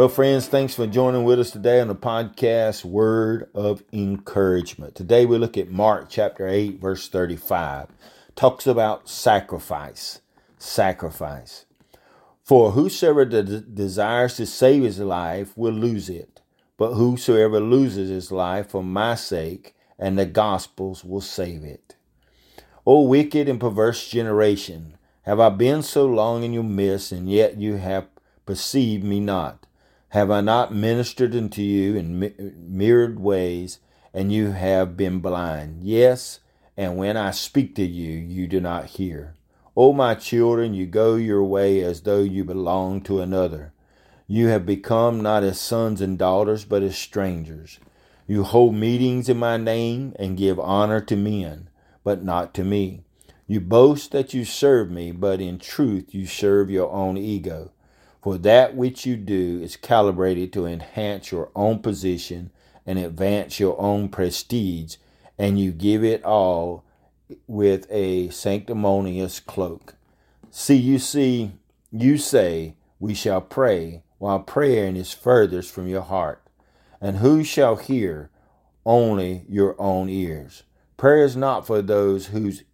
Well, friends, thanks for joining with us today on the podcast Word of Encouragement. Today we look at Mark chapter 8, verse 35. Talks about sacrifice. Sacrifice. For whosoever de- desires to save his life will lose it, but whosoever loses his life for my sake and the gospel's will save it. O wicked and perverse generation, have I been so long in your midst, and yet you have perceived me not? Have I not ministered unto you in myriad ways, and you have been blind? Yes, and when I speak to you, you do not hear. O my children, you go your way as though you belonged to another. You have become not as sons and daughters, but as strangers. You hold meetings in my name and give honor to men, but not to me. You boast that you serve me, but in truth you serve your own ego. For that which you do is calibrated to enhance your own position and advance your own prestige, and you give it all with a sanctimonious cloak. See, you see, you say, We shall pray, while praying is furthest from your heart. And who shall hear? Only your own ears. Prayer is not for those whose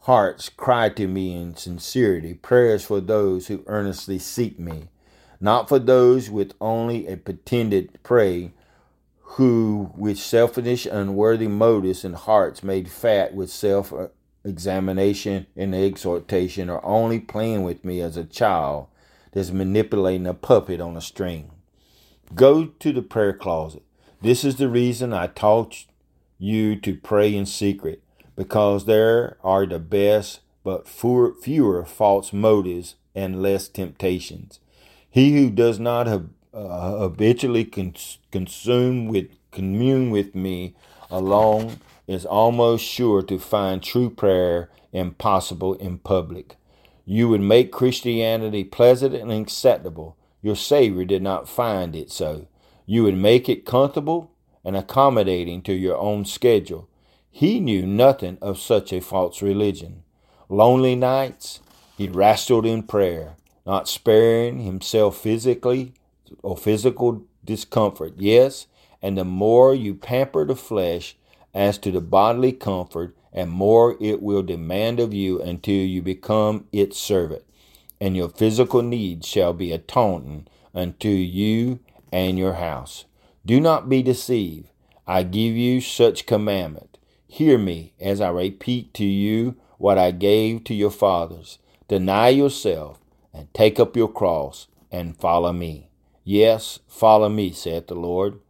hearts cry to me in sincerity. Prayers for those who earnestly seek me, not for those with only a pretended pray, who with selfish, unworthy motives and hearts made fat with self examination and exhortation are only playing with me as a child that's manipulating a puppet on a string. Go to the prayer closet. This is the reason I taught you to pray in secret because there are the best but fewer false motives and less temptations. He who does not uh, habitually cons- consume with commune with me alone is almost sure to find true prayer impossible in public. You would make Christianity pleasant and acceptable. Your Savior did not find it so. You would make it comfortable and accommodating to your own schedule. He knew nothing of such a false religion. Lonely nights, he wrestled in prayer, not sparing himself physically or physical discomfort. Yes, and the more you pamper the flesh as to the bodily comfort, and more it will demand of you until you become its servant, and your physical needs shall be atoned unto you and your house. Do not be deceived. I give you such commandment Hear me as I repeat to you what I gave to your fathers. Deny yourself and take up your cross and follow me. Yes, follow me, saith the Lord,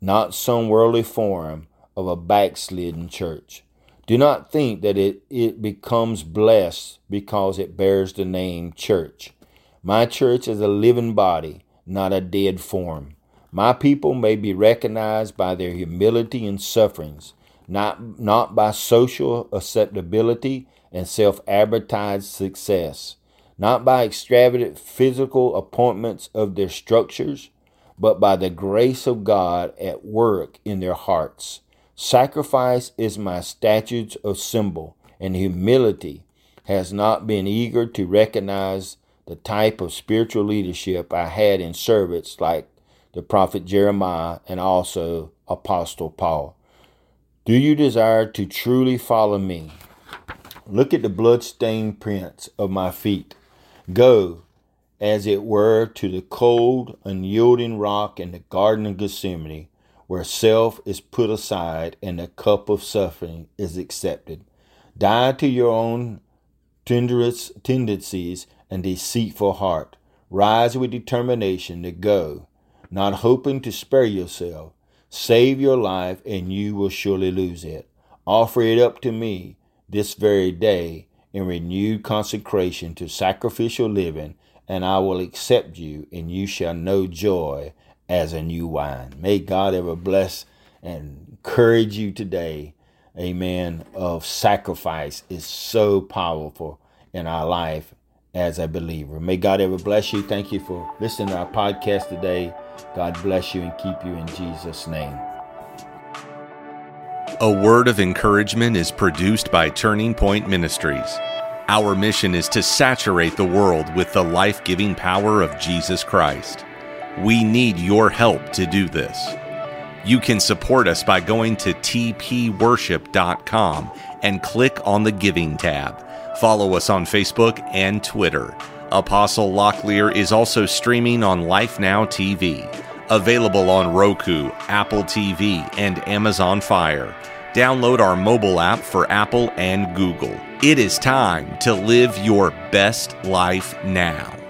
not some worldly form of a backslidden church. Do not think that it, it becomes blessed because it bears the name church. My church is a living body, not a dead form. My people may be recognized by their humility and sufferings, not, not by social acceptability and self advertised success, not by extravagant physical appointments of their structures, but by the grace of God at work in their hearts. Sacrifice is my statutes of symbol, and humility has not been eager to recognize the type of spiritual leadership I had in servants like the prophet Jeremiah and also Apostle Paul. Do you desire to truly follow me? Look at the blood-stained prints of my feet. Go, as it were, to the cold, unyielding rock in the Garden of Gethsemane, where self is put aside and the cup of suffering is accepted. Die to your own tenderest tendencies and deceitful heart. Rise with determination to go, not hoping to spare yourself, Save your life, and you will surely lose it. Offer it up to me this very day in renewed consecration to sacrificial living, and I will accept you, and you shall know joy as a new wine. May God ever bless and encourage you today. Amen. Of sacrifice is so powerful in our life as a believer. May God ever bless you. Thank you for listening to our podcast today. God bless you and keep you in Jesus' name. A word of encouragement is produced by Turning Point Ministries. Our mission is to saturate the world with the life giving power of Jesus Christ. We need your help to do this. You can support us by going to tpworship.com and click on the Giving tab. Follow us on Facebook and Twitter. Apostle Locklear is also streaming on Life Now TV, available on Roku, Apple TV, and Amazon Fire. Download our mobile app for Apple and Google. It is time to live your best life now.